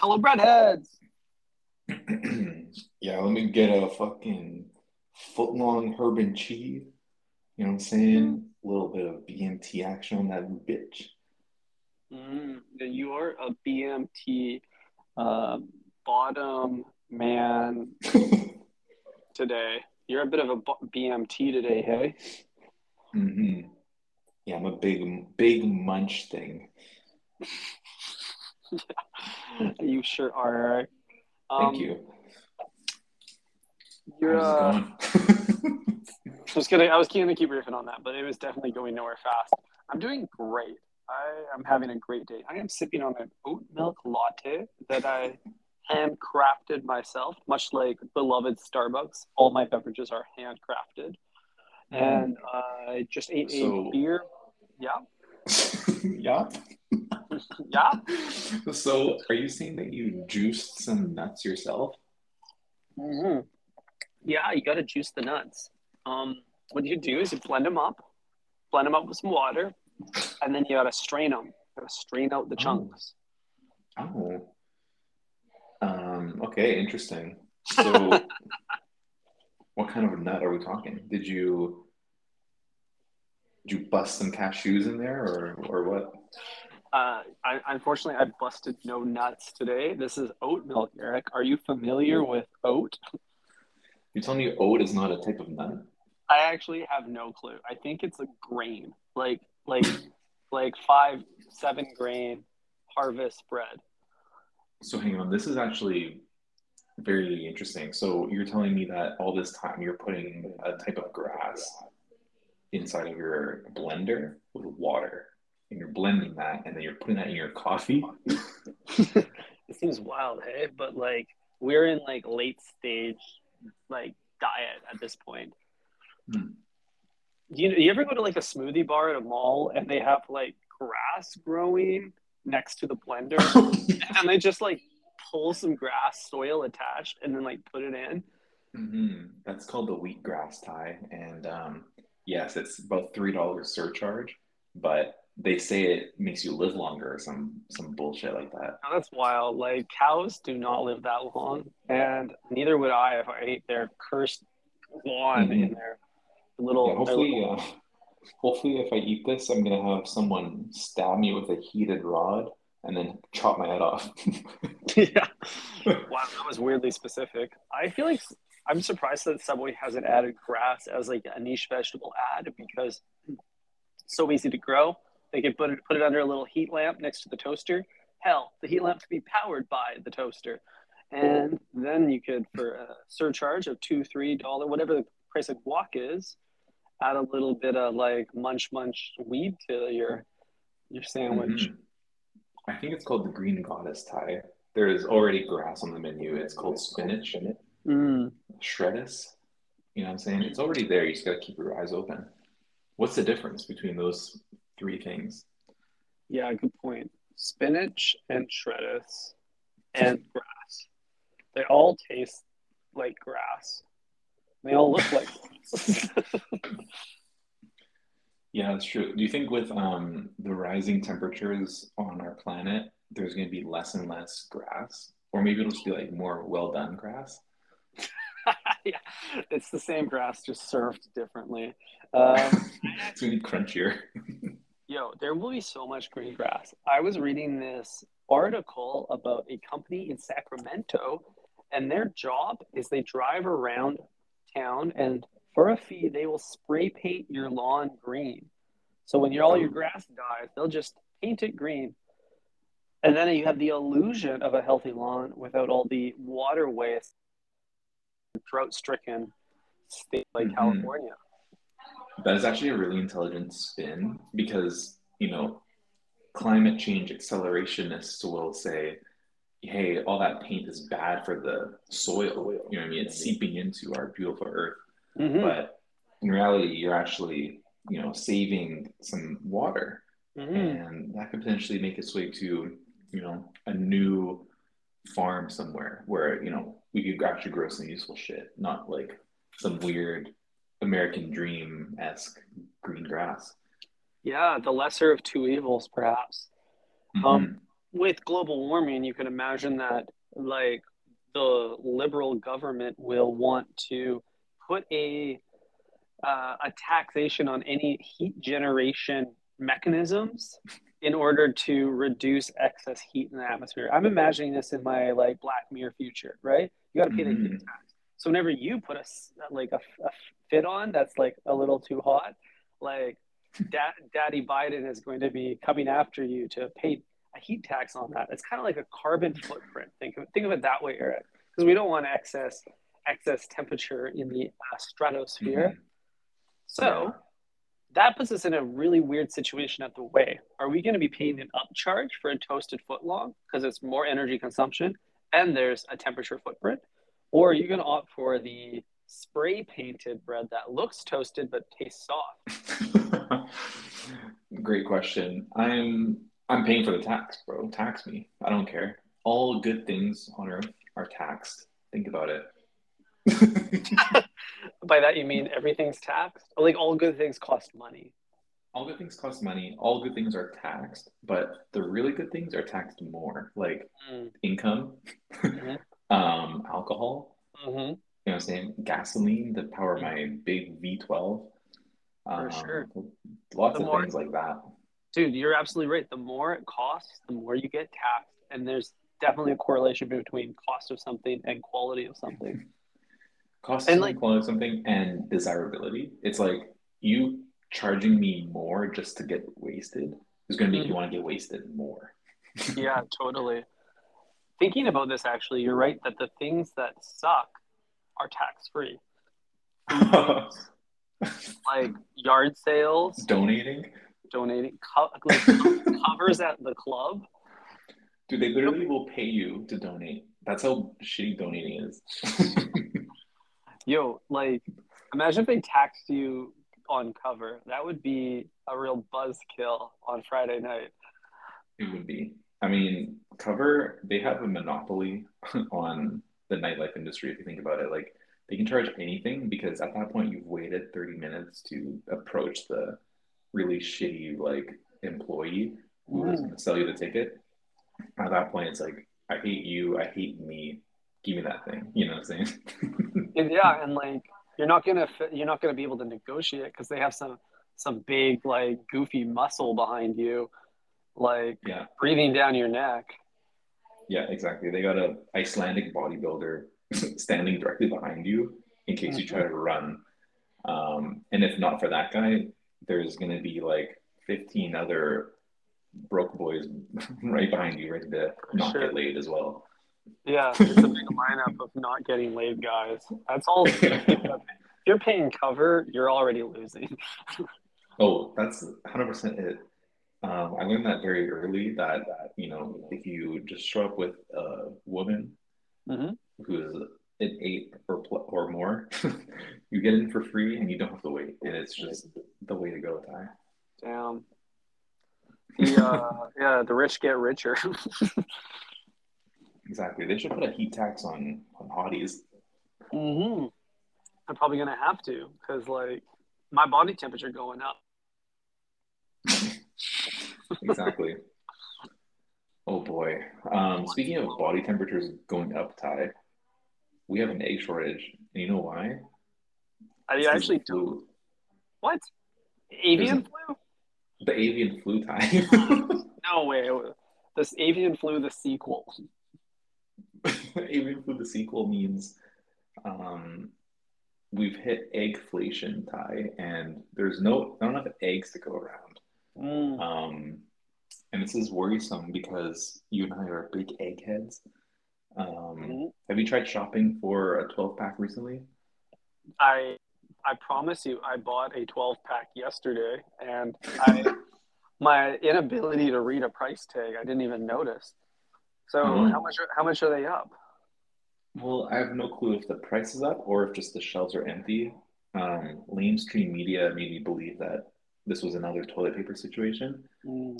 Hello, breadheads. yeah, let me get a fucking foot long herb and cheese. You know what I'm saying? A little bit of BMT action on that bitch. Mm, you are a BMT uh, bottom man today. You're a bit of a BMT today, hey? Mm-hmm. Yeah, I'm a big, big munch thing. yeah, you sure are. Um, Thank you. You're. Uh, I was gonna. I was keen to keep riffing on that, but it was definitely going nowhere fast. I'm doing great. I am having a great day. I am sipping on an oat milk latte that I handcrafted myself, much like beloved Starbucks. All my beverages are handcrafted. And I just ate so, a beer. Yeah. yeah. Yeah. So, are you saying that you juiced some nuts yourself? Mm-hmm. Yeah, you got to juice the nuts. Um, what you do is you blend them up, blend them up with some water, and then you got to strain them. You got to strain out the oh. chunks. Oh. Um, okay, interesting. So, what kind of nut are we talking? Did you did you bust some cashews in there, or or what? Uh, I, unfortunately, I busted no nuts today. This is oat milk, Eric. Are you familiar with oat? You're telling me oat is not a type of nut? I actually have no clue. I think it's a grain, like like like five, seven grain harvest bread. So hang on, this is actually very interesting. So you're telling me that all this time you're putting a type of grass inside of your blender with water and you're blending that and then you're putting that in your coffee. it seems wild, hey? But like we're in like late stage like diet at this point. Hmm. You you ever go to like a smoothie bar at a mall and they have like grass growing next to the blender and they just like pull some grass soil attached and then like put it in? Mm-hmm. That's called the wheatgrass Ty, and um, yes, it's about three dollars surcharge, but they say it makes you live longer or some some bullshit like that. Oh, that's wild. Like cows do not live that long, and neither would I if I ate their cursed lawn mm-hmm. in their little. Yeah, hopefully, little... Uh, hopefully, if I eat this, I'm gonna have someone stab me with a heated rod and then chop my head off. yeah. Wow, that was weirdly specific. I feel like I'm surprised that Subway hasn't added grass as like a niche vegetable ad because it's so easy to grow they could put it put it under a little heat lamp next to the toaster. Hell, the heat lamp could be powered by the toaster, and then you could, for a surcharge of two, three dollar, whatever the price of guac is, add a little bit of like munch munch weed to your your sandwich. Mm-hmm. I think it's called the green goddess Ty. There is already grass on the menu. It's called spinach. In it. Mm. Shreddis. You know what I'm saying? It's already there. You just got to keep your eyes open. What's the difference between those three things. Yeah, good point. Spinach and shreddis and grass. They all taste like grass. They all look like grass. Yeah, that's true. Do you think with um, the rising temperatures on our planet, there's going to be less and less grass? Or maybe it'll just be like more well done grass? yeah, it's the same grass, just served differently. Um, it's going to be crunchier. Yo, there will be so much green grass. I was reading this article about a company in Sacramento, and their job is they drive around town and for a fee they will spray paint your lawn green. So when all your grass dies, they'll just paint it green. And then you have the illusion of a healthy lawn without all the water waste drought stricken state like mm-hmm. California that is actually a really intelligent spin because you know climate change accelerationists will say hey all that paint is bad for the soil you know what i mean it's seeping into our beautiful earth mm-hmm. but in reality you're actually you know saving some water mm-hmm. and that could potentially make its way to you know a new farm somewhere where you know we could actually grow some useful shit not like some weird American Dream esque green grass. Yeah, the lesser of two evils, perhaps. Mm-hmm. Um, with global warming, you can imagine that like the liberal government will want to put a uh, a taxation on any heat generation mechanisms in order to reduce excess heat in the atmosphere. I'm imagining this in my like Black Mirror future, right? You got to pay the heat Mhm. tax. So whenever you put a like a, a fit on that's like a little too hot, like da- Daddy Biden is going to be coming after you to pay a heat tax on that. It's kind of like a carbon footprint. Think of think of it that way, Eric, because we don't want excess excess temperature in the uh, stratosphere. Mhm. So that puts us in a really weird situation at the way. Are we going to be paying an upcharge for a toasted footlong because it's more energy consumption and there's a temperature footprint? Or are you going to opt for the spray painted bread that looks toasted but tastes soft? Great question. I'm I'm paying for the tax, bro. Tax me. I don't care. All good things on earth are taxed. Think about it. By that you mean everything's taxed? Like all good things cost money. all good things cost money. All good things are taxed, but the really good things are taxed more, like Mm. income, Mhm. um, alcohol. hmm You know what I'm saying? Gasoline to power my big V12. Um, sure. Lots The of more- things like that. Dude, you're absolutely right. The more it costs, the more you get taxed. And there's definitely a correlation between cost of something and quality of something. Cost And, like- quality of something and desirability. It's like you charging me more just to get wasted is going to make Mhm. you want to get wasted more. yeah, totally. Thinking about this, actually, you're right that the things that suck are tax free. Like yard sales, Donating. donating, co- like covers at the club. Dude, they literally will pay you to donate. That's how shitty donating is. Yo, like, imagine if they taxed you on cover. That would be a real buzzkill on Friday night. It would be. I mean, Cover, they have a monopoly on the nightlife industry, if you think about it. Like, they can charge anything because at that point, you've waited 30 minutes to approach the really shitty, like, employee who who is mm. going to sell you the ticket. At that point, it's like, I hate you, I hate me, give me that thing. You know what I'm saying? And yeah, and like you're not gonna you're not gonna be able to negotiate because they have some some big like goofy muscle behind you, like yeah, breathing down your neck. yeah, exactly. They got a Icelandic bodybuilder standing directly behind you in case you try to run. Um, and if not for that guy, there's going to be like 15 other broke boys right behind you, ready to not Sure. get laid as well. Yeah, it's a big lineup of not getting laid guys. That's all. if you're paying cover, you're already losing. Oh, that's 100% it. Um, I learned that very early that, that, you know, if you just show up with a woman hmm who is an eight or, pl- or more, you get in for free and you don't have to wait. And it's just the way to go, Ty. Damn. The uh, yeah, the rich get richer. Exactly. They should put a heat tax on, on hotties. hmm I'm probably gonna have to because like my body temperature going up. Exactly. oh boy. Um, speaking of body temperatures going up, Ty, we have an egg shortage. And you know why? I actually flu. What? Avian flu? The avian flu, Ty. No way. This avian flu, the sequel. avian flu, the sequel means um, we've hit eggflation, Ty, and there's no not enough eggs to go around. Mm. Um, and this is worrisome because you and I are big eggheads. Um, Mhm. have you tried shopping for a 12 pack recently? I I promise you, I bought a 12 pack yesterday, and I my inability to read a price tag, I didn't even notice. So Mhm. how much are, how much are they up? Well, I have no clue if the price is up or if just the shelves are empty. Um, lamestream media made me believe that this was another toilet paper situation. Mm.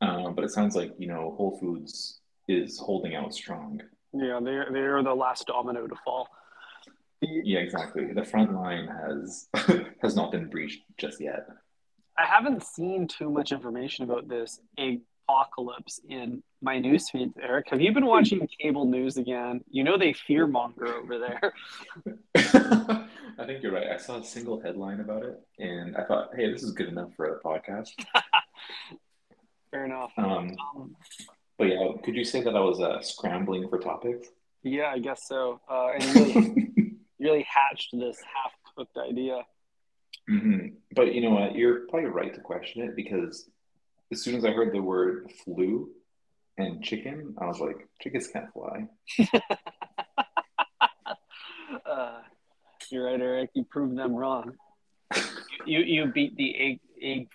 Um, but it sounds like, you know, Whole Foods is holding out strong. Yeah, they're they're the last domino to fall. Yeah, exactly. The front line has has not been breached just yet. I haven't seen too much information about this apocalypse in my news newsfeed, Eric. Have you been watching cable news again? You know they fear monger over there. I think you're right. I saw a single headline about it, and I thought, hey, this is good enough for a podcast. Fair enough. Um, Um, but yeah, could you say that I was uh, scrambling for topics? yeah, I guess so. Uh, and you really, really hatched this half-cooked idea. hmm But you know what? You're probably right to question it because as soon as I heard the word flu and chicken, I was like, chickens can't fly. Uh, you're right, Eric. You proved them wrong. You you beat the egg egg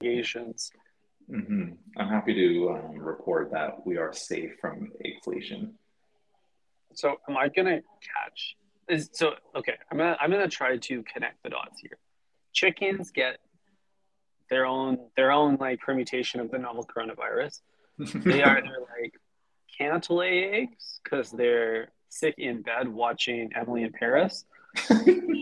flations. hmm I'm happy to um, report that we are safe from eggflation. So am I gonna catch? Is so okay. I'm gonna I'm gonna try to connect the dots here. Chickens get their own their own like permutation of the novel coronavirus. They either like can't lay eggs because they're sick in bed watching Emily in Paris,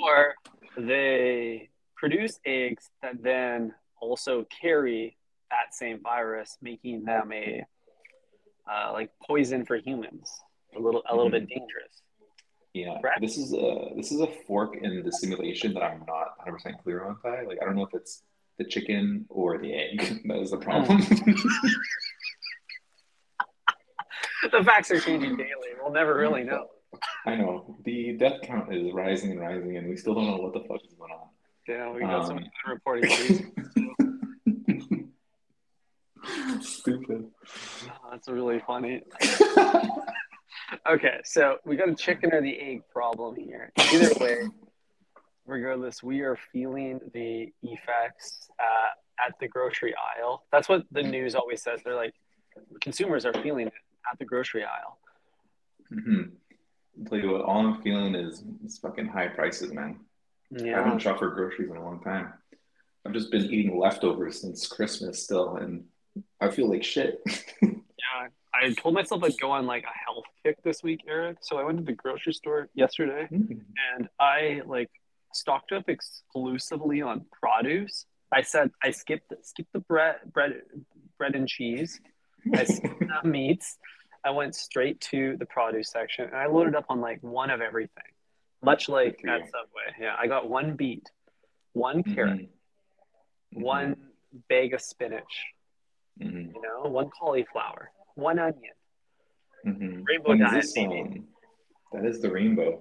or they produce eggs that then also carry that same virus, making them a uh, like poison for humans, a little a little bit dangerous. Yeah, Correct? this is a this is a fork in the simulation that I'm not 100 percent clear on. Ty. Like, I don't know if it's the chicken or the egg that is the problem. the facts are changing daily. We'll never really know. I know the death count is rising and rising, and we still don't know what the fuck is going on. Yeah, we got some Um, unreported cases. Stupid. Oh, that's really funny. Okay, so we got a chicken or the egg problem here. Either way, regardless, we are feeling the effects uh, at the grocery aisle. That's what the news always says. They're like, consumers are feeling it at the grocery aisle. hmm Tell you what, all I'm feeling is, is fucking high prices, man. Yeah. I haven't shopped for groceries in a long time. I've just been eating leftovers since Christmas still, and I feel like shit. yeah. I told myself I'd go on like a health kick this week, Eric. So I went to the grocery store yesterday and I like stocked up exclusively on produce. I said I skipped skipped the bread bread bread and cheese. I skipped the meats. I went straight to the produce section and I loaded up on like one of everything. Much like at. Subway. Yeah, I got one beet, one carrot, Mhm. one bag of spinach, Mhm. you know, one cauliflower, one onion. Mhm. Rainbow And is diet, this, baby. um, that is the rainbow.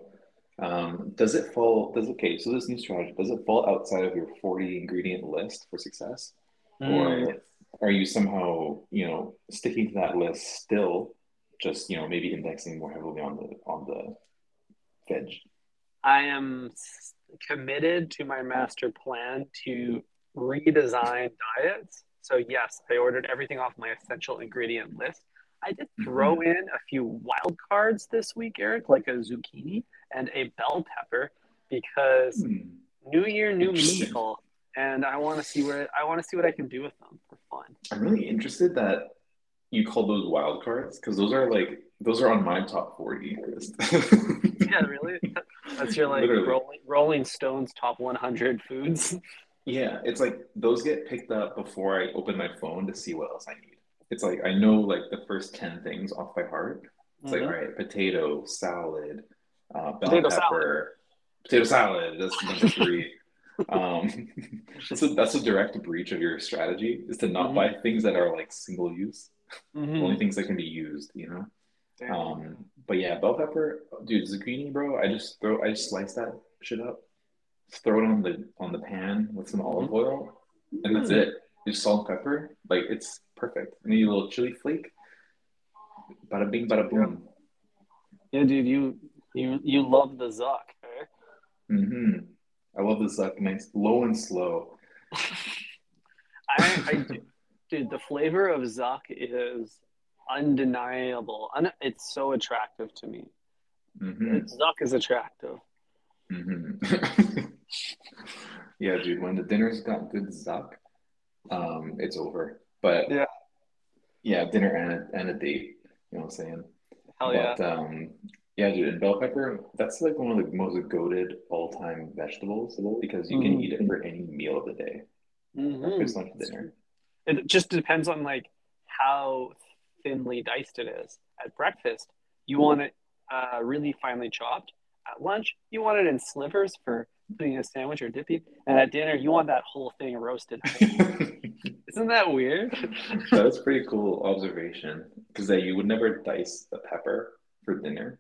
Um, does it fall? Does okay? So this new strategy does it fall outside of your forty ingredient list for success, Mm. or are you somehow you know sticking to that list still? Just you know maybe indexing more heavily on the on the veg. I am committed to my master plan to redesign diets. So yes, I ordered everything off my essential ingredient list. I did throw in a few wild cards this week, Eric, like a zucchini and a bell pepper, because Hmm. new year, new meal, and I want to see where I want to see what I can do with them for fun. I'm really interested that you call those wild cards because those are like those are on my top forty list. Yeah, really. That's your like. Rolling, Rolling Stones top 100 foods. Yeah, it's like those get picked up before I open my phone to see what else I need. It's like I know like the first 10 things off by heart. It's like, Mhm. all right, potato, salad, uh, bell Potato pepper, potato salad. That's number three. um, so that's a direct breach of your strategy is to not Mhm. buy things that are like single use, Mhm. only things that can be used, you know? Damn. Um, but yeah, bell pepper, dude, zucchini, bro. I just throw, I just slice that shit up, throw it on the on the pan with some olive oil, and that's Mm. it. Just salt and pepper, like it's perfect. Maybe a little chili flake. Bada bing, bada boom. Yeah, dude, you you you love the Zuck. Eh? hmm I love the like nice, low and slow. I, I do- dude, the flavor of Zuck is undeniable. Un- it's so attractive to me. hmm Zuck is attractive. hmm yeah, dude. When the dinner's got good zuck, um, it's over. But Yeah. yeah, dinner and a, and a date. You know what I'm saying? Hell yeah. But um, yeah, dude, and bell pepper, that's like one of the most goaded all-time vegetables because you can Mhm. eat it for any meal of the day, Mhm. breakfast, lunch, dinner. It just depends on like how thinly diced it is. At breakfast, you want it uh, really finely chopped. At lunch, you want it in slivers for putting in a sandwich or dipping. And at dinner, you want that whole thing roasted. Isn't that weird? That's pretty cool observation because that you would never dice the pepper for dinner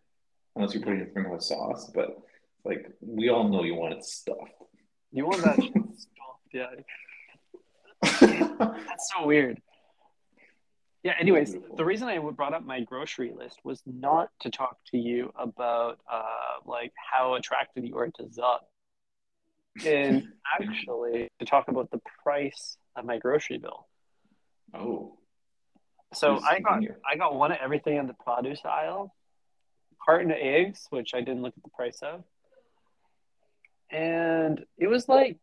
unless you're putting it in some kind of sauce. But like we all know, you want it stuffed. You want that stuffed, yeah. That's so weird. Yeah. Anyways, Beautiful. the reason I brought up my grocery list was not to talk to you about uh, like how attracted you are to Zuck, and actually to talk about the price of my grocery bill. Oh, So I got continue. I got one of everything in the produce aisle, carton of eggs, which I didn't look at the price of, and it was like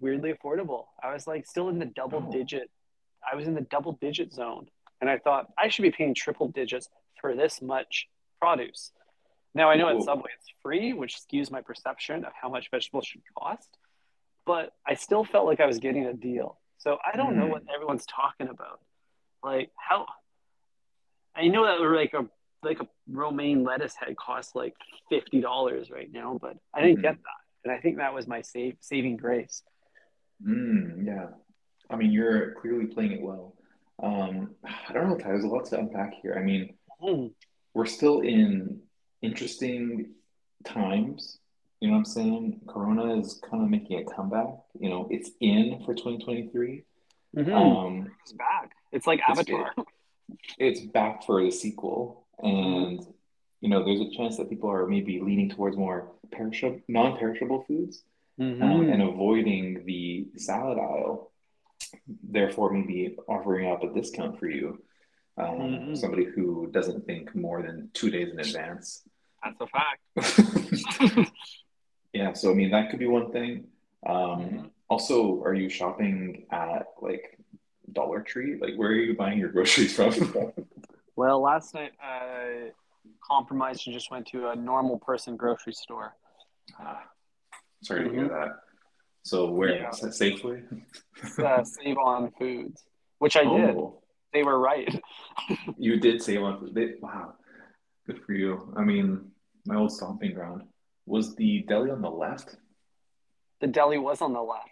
weirdly affordable. I was like still in the double Oh. digit. I was in the double digit zone, and I thought I should be paying triple digits for this much produce. Now I know at Cool. Subway it's free, which skews my perception of how much vegetables should cost, but I still felt like I was getting a deal. So I don't know Hmm. what everyone's talking about. Like how I know that like a like a romaine lettuce head costs like fifty dollars right now, but I didn't Mhm. get that, and I think that was my save saving grace. mm, yeah. I mean, you're clearly playing it well. Um, I don't know, Ty. There's a lot to unpack here. I mean, Hmm. we're still in interesting times. You know what I'm saying? Corona is kind of making a comeback. You know, it's in for 2023. Mhm. Um, it's back. It's like it's- Avatar. it's back for the sequel, and you know, there's a chance that people are maybe leaning towards more perishable, non-perishable foods. Mhm. um, and avoiding the salad aisle, therefore maybe offering up a discount for you. Um, Mhm. Somebody who doesn't think more than two days in advance. That's a fact. yeah, so I mean that could be one thing. Um. Also, are you shopping at like Dollar Tree? Like, where are you buying your groceries from? Well, last night I compromised and just went to a normal person grocery store. Ah, sorry to hear that. So where? Yeah. Safely? Uh, Save on Foods, which I did. Oh, They were right. you did save on food. They, wow, good for you. I mean, my old stomping ground was the deli on the left. The deli was on the left.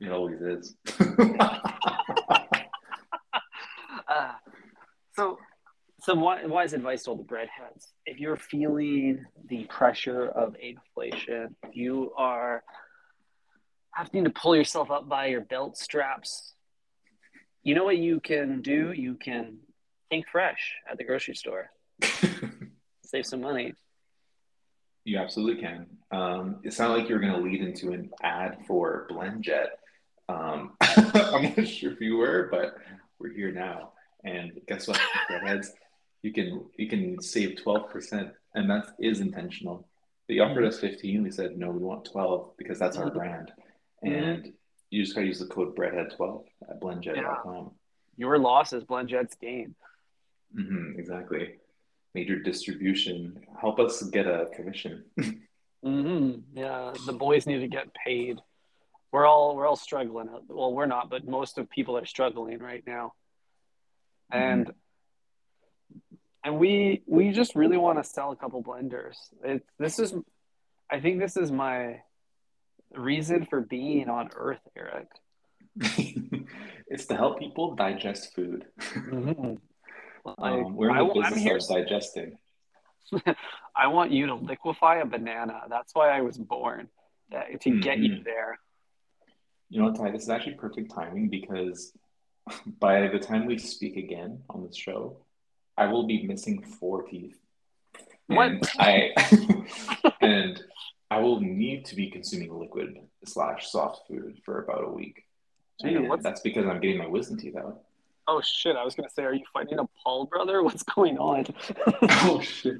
It always is. Uh, so, some wi- wise advice to all the breadheads: if you're feeling the pressure of inflation, you are having to pull yourself up by your belt straps. You know what you can do? You can think fresh at the grocery store, save some money. You absolutely can. Um, it sounded like you were going to lead into an ad for BlendJet. Um, I'm not sure if you were, but we're here now. And guess what, redheads? You can you can save 12%, and that is intentional. They offered us 15. We said no, we want 12 because that's our Mhm. brand. Mhm. And you just got to use the code breadhead12 at blendjet.com. Your loss is BlendJet's gain. Mm-hmm, exactly. Major distribution. Help us get a commission. hmm Yeah, the boys need to get paid. We're all we're all struggling. Well, we're not, but most of people are struggling right now. And and we we just really want to sell a couple blenders. It, this is, I think this is my reason for being on Earth, Eric. it's to help people digest food. Mhm. Like, Um, we're in I, the I'm here. of digesting. I want you to liquefy a banana. That's why I was born, that, to get you Mhm. there. You know what, Ty? This is actually perfect timing because by the time we speak again on this show, I will be missing four teeth. What? And I and I will need to be consuming liquid slash soft food for about a week. Gee, and what's- that's because I'm getting my wisdom teeth out. Oh shit! I was gonna say, are you fighting a Paul brother? What's going on? oh shit!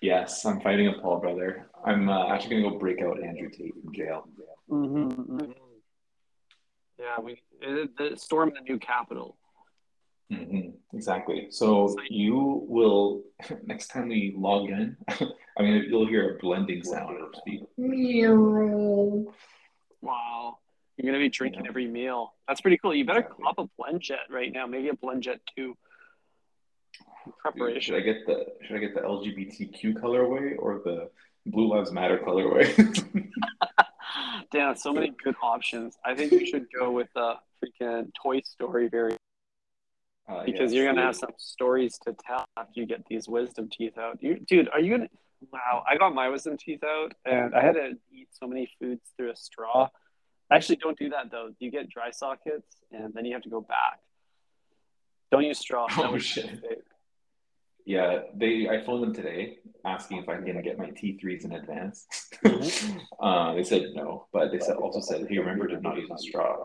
yes, I'm fighting a Paul brother. I'm uh, actually gonna go break out Andrew Tate from jail. Mm-hmm. Yeah, we it, the storm the new capital. hmm Exactly. So So- you will next time we log in. I mean, you'll hear a blending sound. It'll just Wow. You're gonna be drinking yeah. every meal. That's pretty cool. You better exactly. cop a blend jet right now. Maybe a blend jet two. Preparation. Dude, should I get the Should I get the LGBTQ colorway or the Blue Lives Matter colorway? Damn, so many good options. I think you should go with the freaking Toy Story variant. Uh, because you're gonna have some stories to tell after you get these wisdom teeth out. You, dude, are you gonna? Wow, I got my wisdom teeth out, and I had to eat so many foods through a straw. Actually, don't do that though. You get dry sockets, and then you have to go back. Don't use straw. Oh shit. Yeah, they. I phoned them today asking if I'm gonna get my T threes in advance. Mm-hmm. uh, they said no, but they said also said, "Hey, remember to not use a straw."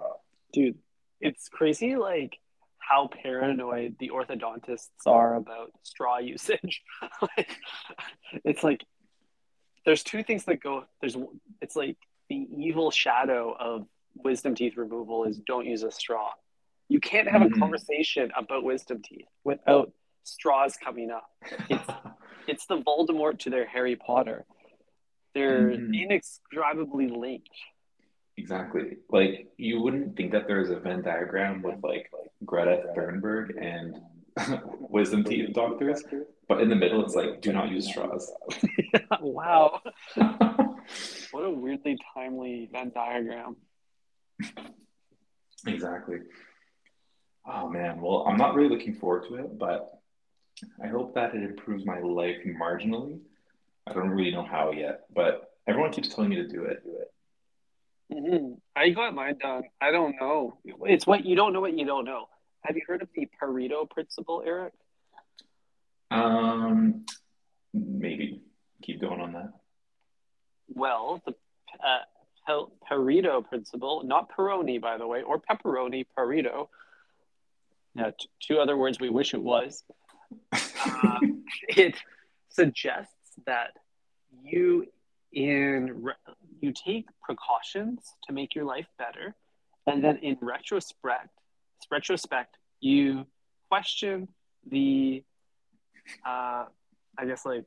Dude, it's crazy. Like how paranoid the orthodontists are about straw usage. like, it's like there's two things that go. There's it's like the evil shadow of wisdom teeth removal is don't use a straw. You can't have mm-hmm. a conversation about wisdom teeth without straws coming up. It's it's the Voldemort to their Harry Potter. They're mm-hmm. inextricably linked. Exactly. Like you wouldn't think that there's a Venn diagram with like Greta Thunberg and wisdom teeth doctors, but in the middle it's like do not use straws. wow. What a weirdly timely Venn diagram. Exactly. Oh man, well, I'm not really looking forward to it, but I hope that it improves my life marginally. I don't really know how yet, but everyone keeps telling me to do it. Do it. Mm-hmm. I got mine done. I don't know. It's what you don't know what you don't know. Have you heard of the Pareto principle, Eric? Um, maybe. Keep going on that. Well, the uh, Pareto principle, not Peroni, by the way, or pepperoni, Pareto. Yeah, t- two other words we wish it was. Uh, it suggests that you in re- you take precautions to make your life better, and then in retrospect, retrospect, you question the, uh, I guess like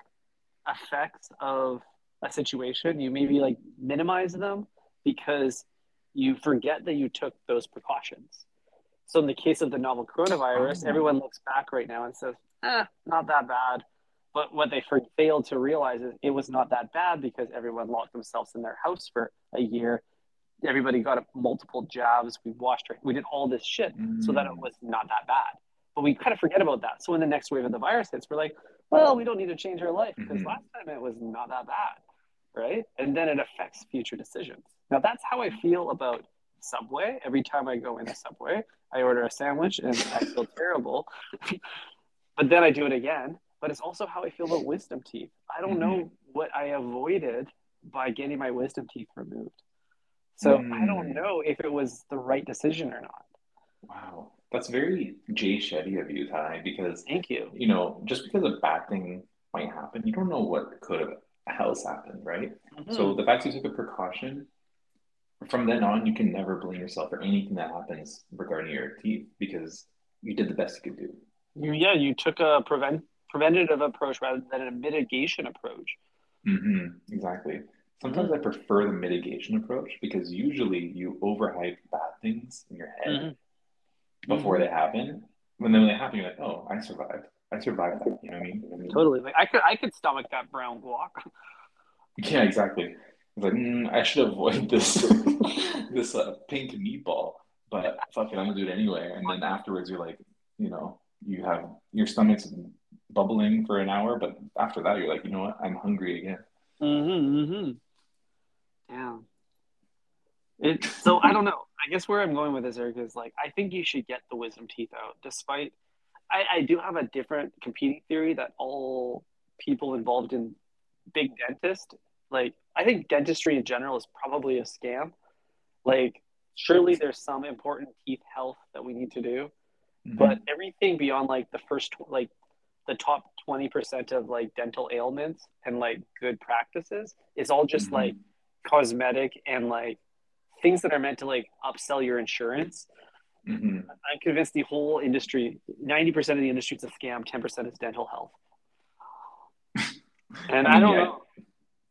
effects of a situation. You maybe like minimize them because you forget that you took those precautions. So in the case of the novel coronavirus, oh. everyone looks back right now and says, "Eh, not that bad." But what they failed to realize is it was not that bad because everyone locked themselves in their house for a year. Everybody got multiple jabs. We washed our, we did all this shit mm. so that it was not that bad. But we kind of forget about that. So when the next wave of the virus hits, we're like, well, we don't need to change our life because mm-hmm. last time it was not that bad. Right. And then it affects future decisions. Now that's how I feel about Subway. Every time I go in a Subway, I order a sandwich and I feel terrible. but then I do it again but it's also how I feel about wisdom teeth. I don't know mm-hmm. what I avoided by getting my wisdom teeth removed. So mm. I don't mm. know if it was the right decision or not. Wow. That's very Jay Shetty of you, Ty, because thank you. You know, just because a bad thing might happen, you don't know what could have else happened, right? Mm-hmm. So the fact you took a precaution, from then on, you can never blame yourself for anything that happens regarding your teeth because you did the best you could do. Yeah, you took a prevent preventative approach rather than a mitigation approach. Mm-hmm, exactly. Sometimes mm-hmm. I prefer the mitigation approach because usually you overhype bad things in your head mm-hmm. before they happen. When then when they happen, you're like, "Oh, I survived. I survived that." You know what I mean? Totally. Like I could, I could stomach that brown guac. yeah, exactly. It's like mm, I should avoid this this uh, pink meatball, but fuck it, I'm gonna do it anyway. And then afterwards, you're like, you know, you have your stomach's bubbling for an hour, but after that, you're like, you know what? I'm hungry again. Mm-hmm. mm-hmm. Yeah. It, so I don't know. I guess where I'm going with this, Eric, is like I think you should get the wisdom teeth out. Despite, I, I do have a different competing theory that all people involved in big dentist, like I think dentistry in general is probably a scam. Like surely there's some important teeth health that we need to do, mm-hmm. but everything beyond like the first like the top 20% of like dental ailments and like good practices is all just mm-hmm. like cosmetic and like things that are meant to like upsell your insurance. Mm-hmm. I'm convinced the whole industry, 90% of the industry is a scam, 10% is dental health. And I, mean, I don't yeah, know.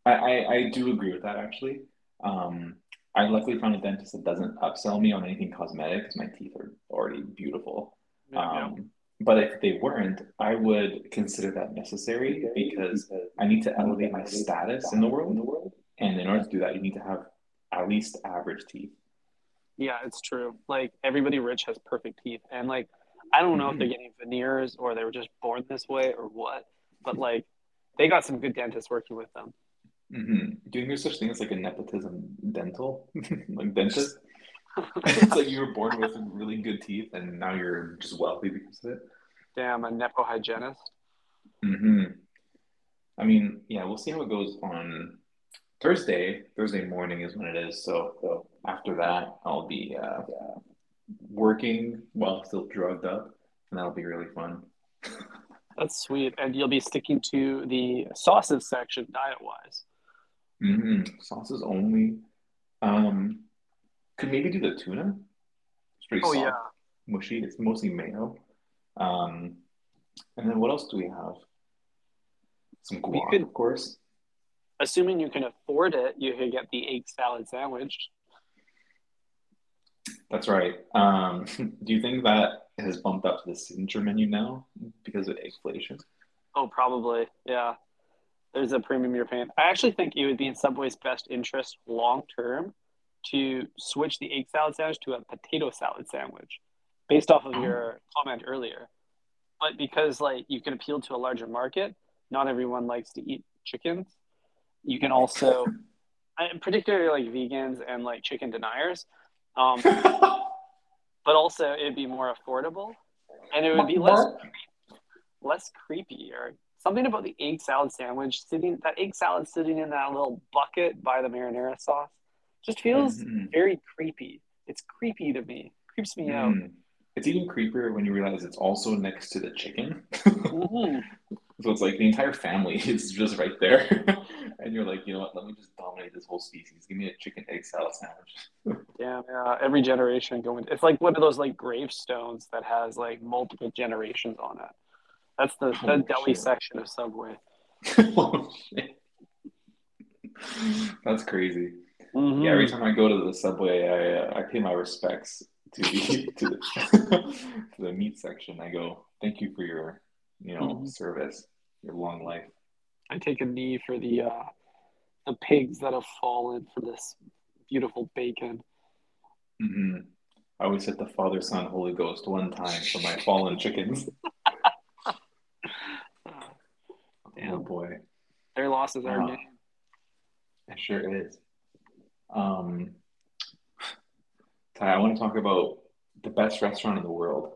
I, I, I, do agree with that actually. Um, I luckily found a dentist that doesn't upsell me on anything cosmetic because my teeth are already beautiful. Yeah. Um, but if they weren't, I would consider that necessary because I need to elevate my status in the world. And in order to do that, you need to have at least average teeth. Yeah, it's true. Like everybody rich has perfect teeth, and like I don't know if they're Mhm. getting veneers or they were just born this way or what, but like they got some good dentists working with them. hmm Do you think there's such thing as like a nepotism dental, like dentist? it's like you were born with really good teeth and now you're just wealthy because of it. Damn, a nepo hygienist. hmm I mean, yeah, we'll see how it goes on Thursday. Thursday morning is when it is. So, so after that, I'll be uh, working while still drugged up, and that'll be really fun. That's sweet, and you'll be sticking to the sauces section diet wise. hmm Sauces only. Um, could maybe do the tuna. It's pretty Oh soft, yeah, mushy. It's mostly mayo. Um, and then what else do we have? Some We guac, could- of course. Assuming you can afford it, you could get the egg salad sandwich. That's right. Um, do you think that has bumped up to the signature menu now because of inflation? Oh, probably. Yeah. There's a premium you're paying. I actually think it would be in Subway's best interest long term to switch the egg salad sandwich to a potato salad sandwich based off of Oh. your comment earlier. But because like you can appeal to a larger market, not everyone likes to eat chickens. You can also particularly like vegans and like chicken deniers. Um, but also it'd be more affordable and it would be less less creepy or something about the egg salad sandwich sitting that egg salad sitting in that little bucket by the marinara sauce just feels Mhm. very creepy it's creepy to me creeps me out Mm. It's even creepier when you realize it's also next to the chicken. Mhm. So it's like the entire family is just right there. and you're like, you know what, let me just dominate this whole species. Give me a chicken egg salad sandwich. yeah yeah every generation going it's like one of those like gravestones that has like multiple generations on it that's the, the Oh, deli shit. section of subway oh, shit. That's crazy. Mhm. Yeah, every time I go to the subway, I uh, I pay my respects to the to the, to the meat section. I go, thank you for your you know Mhm. service, your long life. I take a knee for the uh, the pigs that have fallen for this beautiful bacon. Mm-hmm. I always hit the Father, Son, Holy Ghost one time for my fallen chickens. Uh, Oh boy, their loss is our Wow. gain. it sure is. Um, Ty, I want to talk about the best restaurant in the world,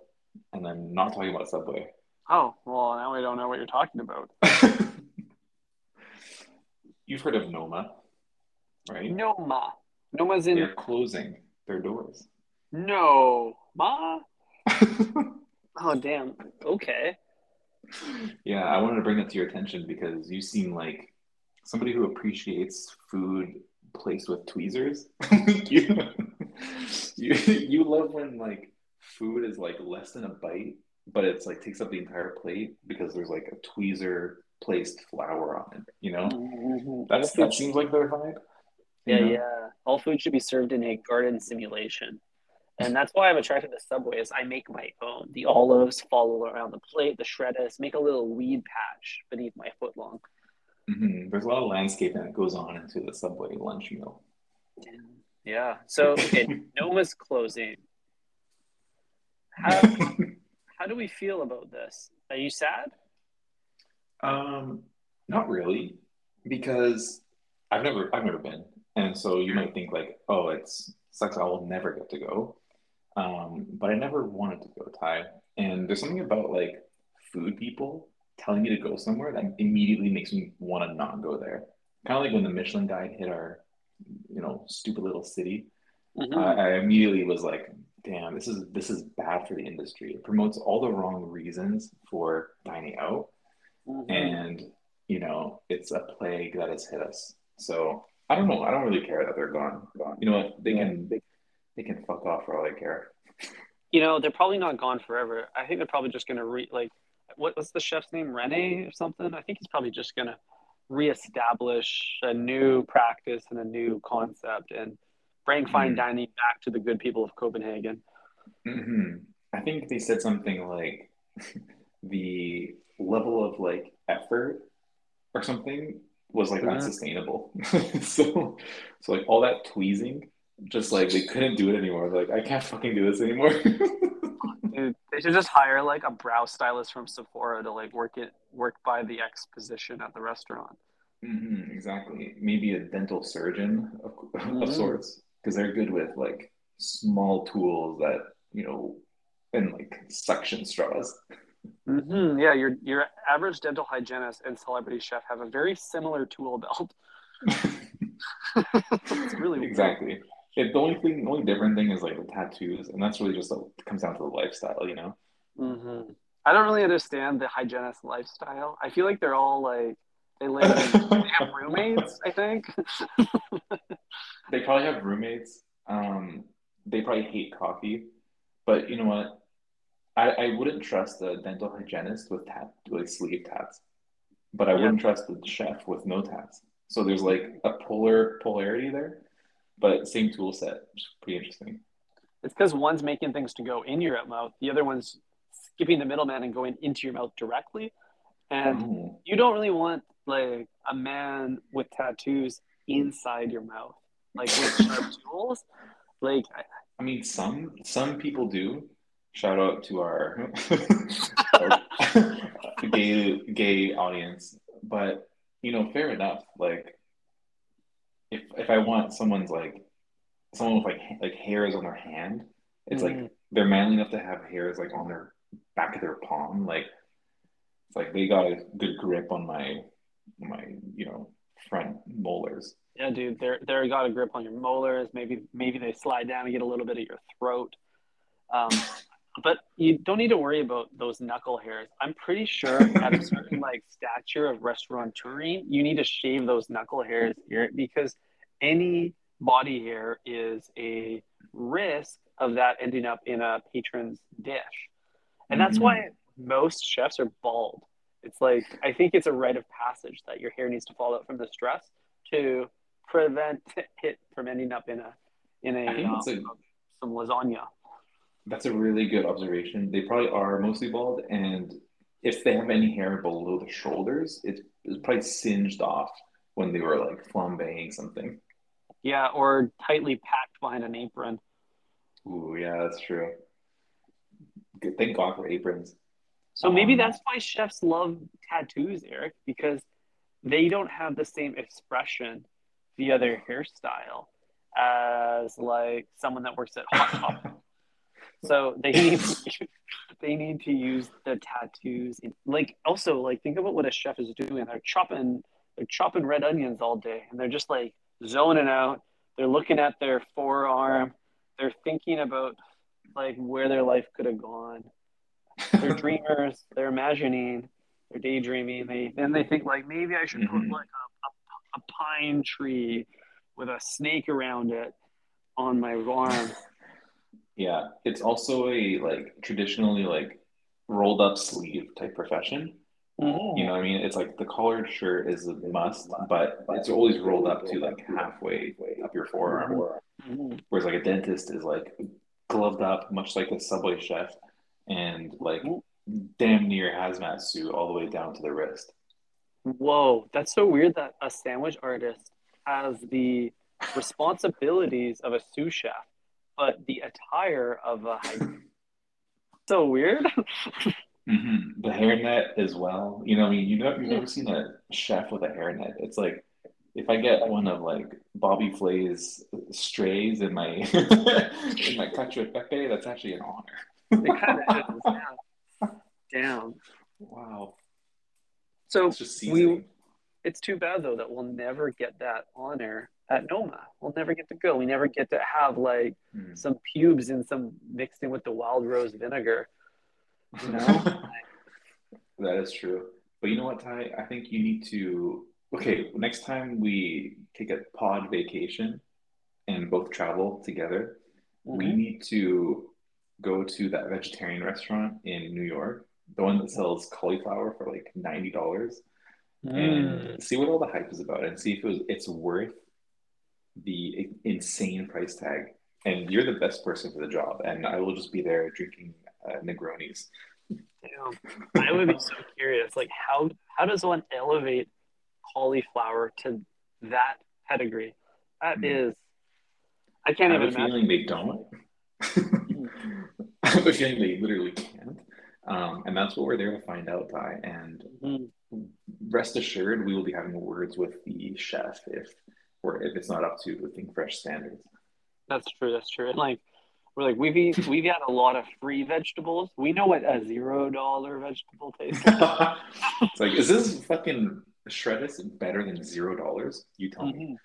and I'm not talking about Subway. Oh well, now we don't know what you're talking about. You've heard of Noma, right? Noma, Noma's in They're closing their doors. no ma. Oh damn. Okay. Yeah, I wanted to bring that to your attention because you seem like somebody who appreciates food placed with tweezers. you, you you love when like food is like less than a bite, but it's like takes up the entire plate because there's like a tweezer placed flour on it. You know, Mhm. that's that seems like their vibe. Yeah, know? yeah. All food should be served in a garden simulation. And that's why I'm attracted to Subway is I make my own. The olives fall around the plate, the shredders, make a little weed patch beneath my foot long. Mhm. There's a lot of landscaping that goes on into the Subway lunch meal. Yeah. So okay, Noma's closing. How how do we feel about this? Are you sad? Um, not really, because I've never I've never been, and so you might think like, oh, it's sucks. I will never get to go. Um, but I never wanted to go Ty, and there's something about like food people telling me to go somewhere that immediately makes me want to not go there. Kind of like when the Michelin guide hit our, you know, stupid little city. Mhm. Uh, I immediately was like, damn, this is this is bad for the industry. It promotes all the wrong reasons for dining out Mhm. and you know it's a plague that has hit us so i don't know i don't really care that they're gone gone you know what they can they, they can fuck off for all i care You know, they're probably not gone forever. I think they're probably just gonna re like what, what's the chef's name? Rene or something? I think he's probably just gonna reestablish a new practice and a new concept and bring fine Mm. dining back to the good people of Copenhagen. hmm I think they said something like the level of like effort or something was like Mhm. unsustainable. so, so like all that tweezing, just like they couldn't do it anymore. They're like, I can't fucking do this anymore. Dude, they should just hire like a brow stylist from Sephora to like work it work by the exposition at the restaurant. hmm exactly. Maybe a dental surgeon of, Mhm. of sorts, because they're good with like small tools that, you know, and like suction straws. hmm Yeah, your your average dental hygienist and celebrity chef have a very similar tool belt. it's really weird. Exactly. It, the only thing, the only different thing is like the tattoos, and that's really just like, comes down to the lifestyle, you know? hmm I don't really understand the hygienist lifestyle. I feel like they're all like they live in, they have roommates. I think. They probably have roommates. Um, they probably hate coffee, but you know what? I, I wouldn't trust a dental hygienist with tat with sleeve tats, but I Yeah. wouldn't trust the chef with no tats. So there's like a polar polarity there, but same tool set. Pretty interesting. It's because one's making things to go in your mouth, the other one's skipping the middleman and going into your mouth directly. And Oh. you don't really want like a man with tattoos inside your mouth, like with sharp tools. Like, I- I mean, some some people do. Shout out to our, our gay gay audience, but you know, fair enough. Like, if if I want someone's like someone with like like hairs on their hand, it's like Mhm. they're manly enough to have hairs like on their back of their palm. Like, it's like they got a good grip on my my you know front molars. yeah, dude, they're they're got a grip on your molars. Maybe maybe they slide down and get a little bit of your throat. Um, but you don't need to worry about those knuckle hairs. I'm pretty sure at a certain like stature of restaurateuring, you need to shave those knuckle hairs here because any body hair is a risk of that ending up in a patron's dish. And that's Mhm. why most chefs are bald. It's like I think it's a rite of passage that your hair needs to fall out from the stress to prevent it from ending up in a in a um, a some lasagna. That's a really good observation. They probably are mostly bald, and if they have any hair below the shoulders, it's, it's probably singed off when they were like flambeing something. Yeah, or tightly packed behind an apron. Ooh, yeah, that's true. Good, thank God for aprons. So maybe Um, that's why chefs love tattoos, Eric, because they don't have the same expression via their hairstyle as like someone that works at Hot Topic. So they need they need to use the tattoos. In, like also like think about what a chef is doing. They're chopping they're chopping red onions all day, and they're just like zoning out. They're looking at their forearm. They're thinking about like where their life could have gone. They're dreamers. They're imagining. They're daydreaming. They then they think like maybe I should put Mhm. like a, a, a pine tree with a snake around it on my arm. Yeah, it's also a like traditionally like rolled up sleeve type profession. You know what I mean? It's like the collared shirt is a must, but it's always rolled up to like halfway up your forearm. Mhm. Whereas like a dentist is like gloved up, much like a subway chef, and like damn near hazmat suit all the way down to the wrist. Whoa, that's so weird that a sandwich artist has the responsibilities of a sous chef, but the attire of a so weird. Mm-hmm. The hairnet as well. You know, I mean, you know, you've never seen a chef with a hairnet. It's like if I get one of like Bobby Flay's strays in my in my cacio e pepe, that's actually an honor. It kind of is. Yeah. Damn. Wow, So it's we, it's too bad though that we'll never get that honor at Noma. We'll never get to go. We never get to have like Mm. some pubes and some mixed in with the wild rose vinegar. You know? that is true. But you know what, Ty? I think you need to. Okay, next time we take a pod vacation and both travel together, we Mhm. need to go to that vegetarian restaurant in New York, the one that sells cauliflower for like ninety dollars, Mm. and see what all the hype is about, and see if it was, it's worth the insane price tag, and you're the best person for the job, and I will just be there drinking uh, Negronis. Damn. I would be so curious. Like, how how does one elevate cauliflower to that pedigree? That Hmm. is, I can't I have even a imagine. feeling they don't. I have a feeling they literally can't. Um, and that's what we're there to find out, Ty. And Mhm. rest assured, we will be having words with the chef if or if it's not up to the Think Fresh standards. That's true. That's true. And like, we're like we've eat, we've had a lot of free vegetables. We know what a zero dollar vegetable tastes. like. it's like, is this fucking shreddus better than zero dollars? You tell me. Mhm.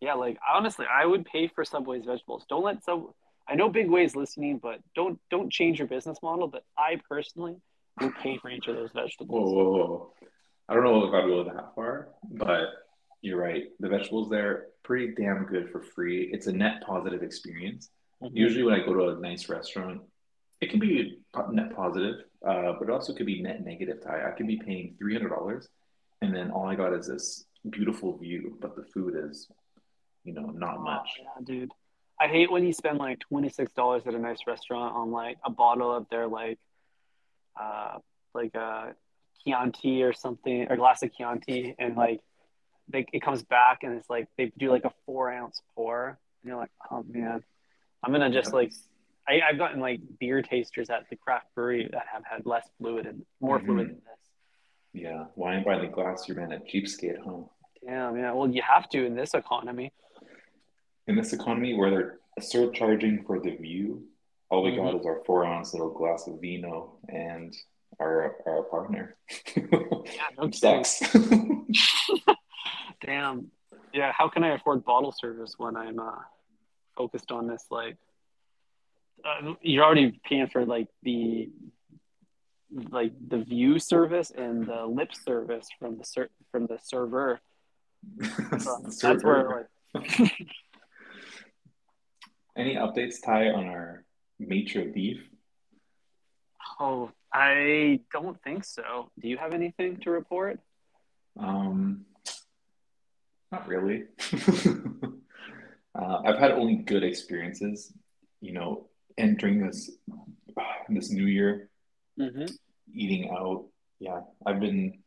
Yeah, like honestly, I would pay for Subway's vegetables. Don't let Sub. I know Big Way's listening, but don't don't change your business model. But I personally would pay for each of those vegetables. whoa, whoa. I don't know if I'd go that far, but you're right. The vegetables there, pretty damn good for free. It's a net positive experience. Mhm. Usually, when I go to a nice restaurant, it can be net positive, uh, but it also could be net negative. Ty, I could be paying three hundred dollars, and then all I got is this beautiful view, but the food is, you know, not Oh, much. yeah, dude. I hate when you spend like twenty six dollars at a nice restaurant on like a bottle of their like, uh, like a Chianti or something, or a glass of Chianti, and like, they it comes back and it's like they do like a four ounce pour, and you're like, oh man, I'm gonna just like, I, I've gotten like beer tasters at the craft brewery that have had less fluid and more fluid Mhm. than this. Yeah, wine by the glass, your man a cheapskate, huh? Damn, yeah. Well, you have to in this economy. In this economy where they're surcharging for the view, all we got Mhm. is our four ounce little glass of vino and our our partner. Yeah, no It kidding. sucks. Damn. Yeah, how can I afford bottle service when I'm uh, focused on this? Like, uh, you're already paying for like the like the view service and the lip service from the ser- from the server. So that's where like Any updates, Ty, on our maitre beef? oh, I don't think so. Do you have anything to report? Um, not really. uh, I've had only good experiences, you know, entering this this new year, Mm-hmm. eating out. Yeah, I've been.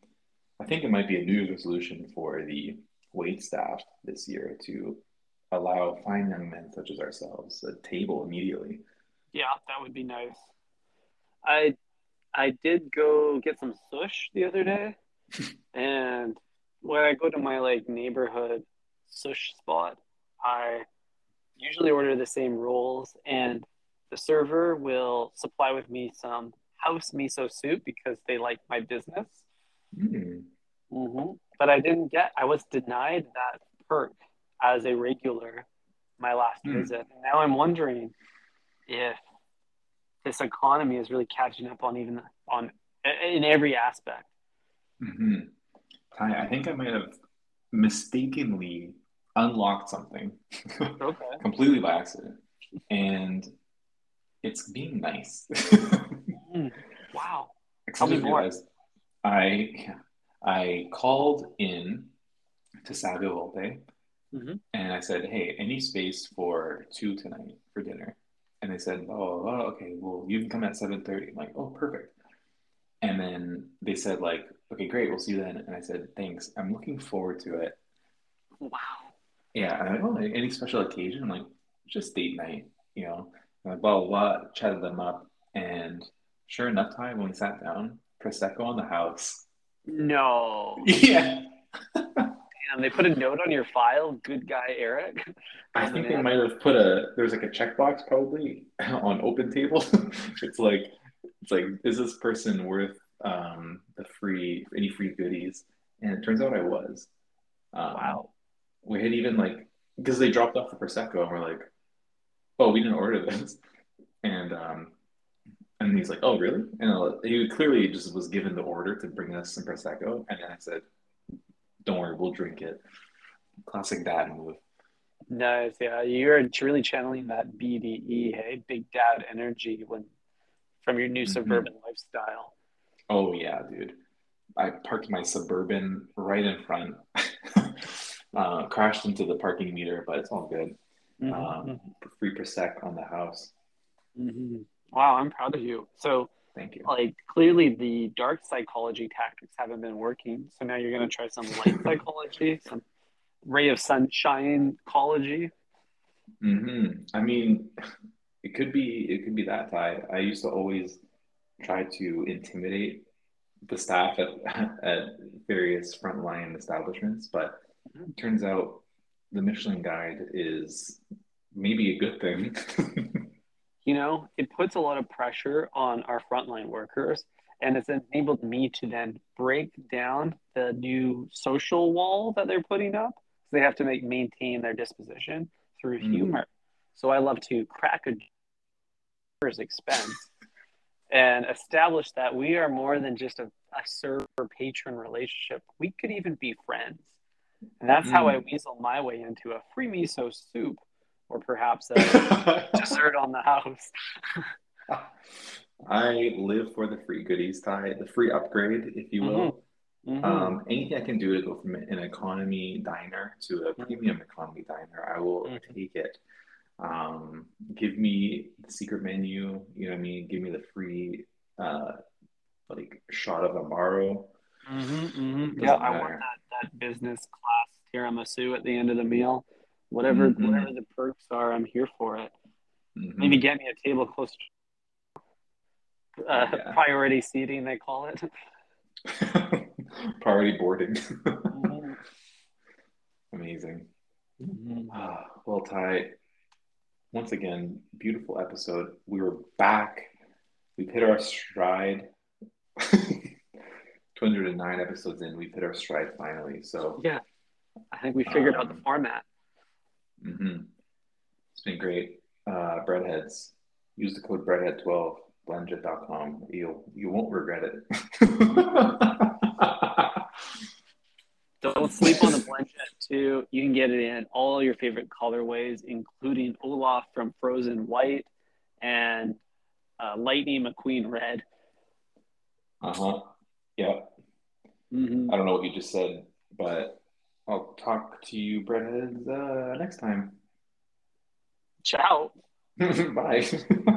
I think it might be a New Year's resolution for the wait staff this year to allow fine young men such as ourselves a table immediately. Yeah, that would be nice. I I did go get some sush the other day, and when I go to my like neighborhood sush spot, I usually order the same rolls, and the server will supply with me some house miso soup because they like my business. Hmm. hmm But I didn't get. I was denied that perk as a regular my last Hmm. visit. And now I'm wondering if this economy is really catching up on even on in every aspect. hmm Ty, I think I might have mistakenly unlocked something Okay. completely by accident, and it's being nice. Mm, wow. I Tell me more. I I called in to Savio Volpe Mhm. and I said, "Hey, any space for two tonight for dinner?" And they said, "Oh, oh, okay. Well, you can come at 7:30." I'm like, "Oh, perfect." And then they said, "Like, okay, great. We'll see you then." And I said, "Thanks. I'm looking forward to it." Wow. Yeah, and I'm like, "Oh, any special occasion?" I'm like, "Just date night, you know." And like, blah blah blah. Chatted them up, and sure enough, time when we sat down, prosecco on the house. No. Yeah, Damn, they put a note on your file. Good guy, Eric. I think they might have put a there's like a checkbox probably on open table. it's like it's like is this person worth um the free any free goodies? And it turns out I was. Um, Wow. We had even like because they dropped off the prosecco and we're like, oh, we didn't order this, and um. And he's like, "Oh, really?" And I- he clearly just was given the order to bring us some prosecco, and then I said, "Don't worry, we'll drink it." Classic dad move. Nice. Yeah, you're really channeling that BDE, hey, big dad energy when from your new Mhm. suburban lifestyle. Oh yeah, dude. I parked my suburban right in front. Uh, crashed into the parking meter, but it's all good. Mhm, Um, free Prosec on the house. mhm. Wow, I'm proud of you. So, Thank you. like, clearly the dark psychology tactics haven't been working. So now you're going to try some light psychology, some ray of sunshine ecology. hmm I mean, it could be it could be that Ty. I used to always try to intimidate the staff at at various frontline establishments, but Mhm. turns out the Michelin Guide is maybe a good thing. You know, it puts a lot of pressure on our frontline workers, and it's enabled me to then break down the new social wall that they're putting up. So they have to make maintain their disposition through Mm. humor. So I love to crack a joker's expense and establish that we are more than just a, a server patron relationship. We could even be friends. And that's how I weasel my way into a free miso soup or perhaps a dessert on the house. I live for the free goodies, Ty, the free upgrade, if you will. Mhm. Um, anything I can do to go from an economy diner to a premium economy diner, I will Mhm. take it. Um, give me the secret menu, you know what I mean? Give me the free uh, like shot of Amaro. Yeah, I want that, that business class tiramisu at the end of the meal. Whatever Mhm. whatever the perks are, I'm here for it. Mhm. Maybe get me a table close to uh, Yeah. priority seating, they call it. Priority boarding. Mhm. Amazing. Mhm. Ah, well, Ty, once again, beautiful episode. We were back. We've hit our stride. 209 episodes in, we've hit our stride finally. So, Yeah, I think we figured out the Um, format. Mhm. it's been great. Uh, breadheads, use the code breadhead12, blendjet.com. You'll, you won't regret it. Don't sleep on the Blendjet too. You can get it in all your favorite colorways, including Olaf from Frozen White and uh, Lightning McQueen Red. uh huh. Yeah. Mhm. I don't know what you just said, but I'll talk to you, breadheads, uh, next time. Ciao. Bye.